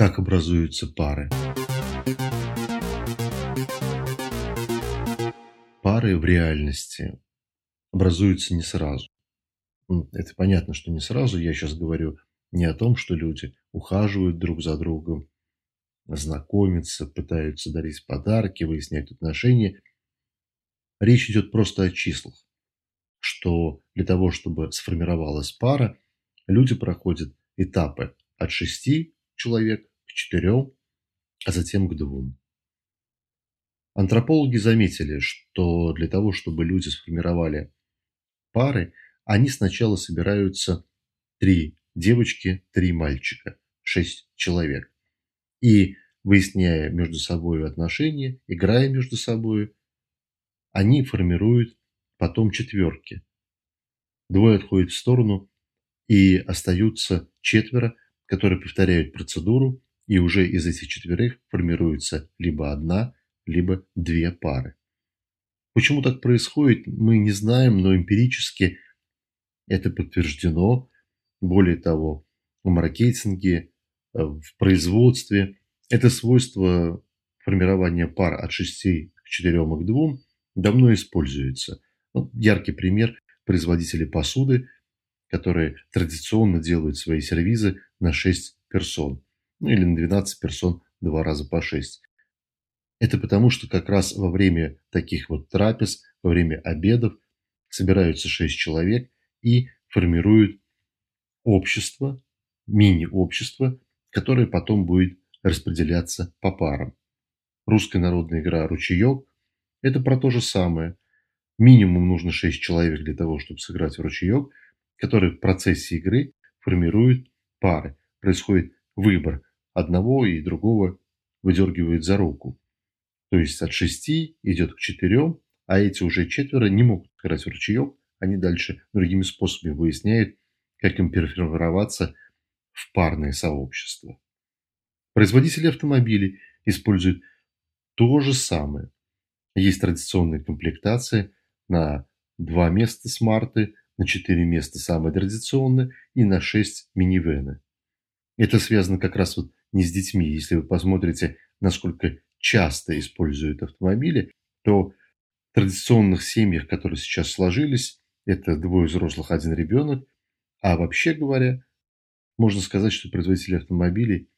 Как образуются пары? Пары в реальности образуются не сразу. Это понятно, что не сразу. Я сейчас говорю не о том, что люди ухаживают друг за другом, знакомятся, пытаются дарить подарки, выяснять отношения. Речь идет просто о числах, что для того, чтобы сформировалась пара, люди проходят этапы от шести человек к четырем, а затем к двум. Антропологи заметили, что для того, чтобы люди сформировали пары, они сначала собираются три девочки, три мальчика, шесть человек. И выясняя между собой отношения, играя между собой, они формируют потом четверки. Двое отходят в сторону, и остаются четверо, которые повторяют процедуру, и уже из этих четверых формируется либо одна, либо две пары. Почему так происходит, мы не знаем, но эмпирически это подтверждено. Более того, в маркетинге, э, в производстве это свойство формирования пар от 6 к 4 и к 2 давно используется. Ну, яркий пример – производители посуды, которые традиционно делают свои сервизы на 6 персон. Ну или на 12 персон два раза по 6. Это потому, что как раз во время таких вот трапез, во время обедов собираются 6 человек и формируют общество, мини-общество, которое потом будет распределяться по парам. Русская народная игра «Ручеек» – это про то же самое. Минимум нужно 6 человек для того, чтобы сыграть в ручеек – которые в процессе игры формируют пары. Происходит выбор одного и другого выдергивают за руку. То есть от шести идет к четырем, а эти уже четверо не могут играть в ручеек, они дальше другими способами выясняют, как им переформироваться в парное сообщество. Производители автомобилей используют то же самое. Есть традиционная комплектация на два места смарты, на 4 места самые традиционные и на 6 минивены. Это связано как раз вот не с детьми. Если вы посмотрите, насколько часто используют автомобили, то в традиционных семьях, которые сейчас сложились, это двое взрослых, один ребенок. А вообще говоря, можно сказать, что производители автомобилей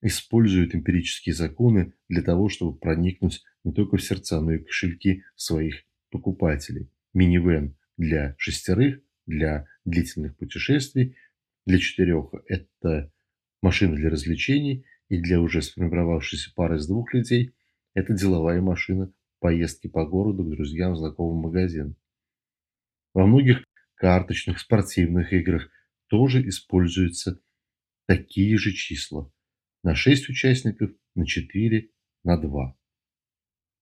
используют эмпирические законы для того, чтобы проникнуть не только в сердца, но и в кошельки своих покупателей. Минивэн для шестерых, для длительных путешествий, для четырех это машина для развлечений, и для уже сформировавшейся пары из двух людей это деловая машина поездки по городу к друзьям, знакомым магазин. Во многих карточных спортивных играх тоже используются такие же числа. На 6 участников, на 4, на 2.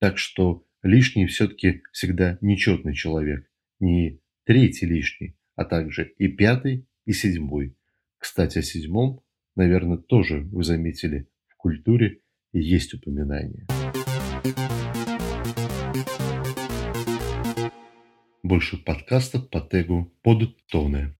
Так что лишний все-таки всегда нечетный человек, не третий лишний, а также и пятый, и седьмой. Кстати, о седьмом, наверное, тоже вы заметили, в культуре есть упоминание. Больше подкастов по тегу «Подтоны».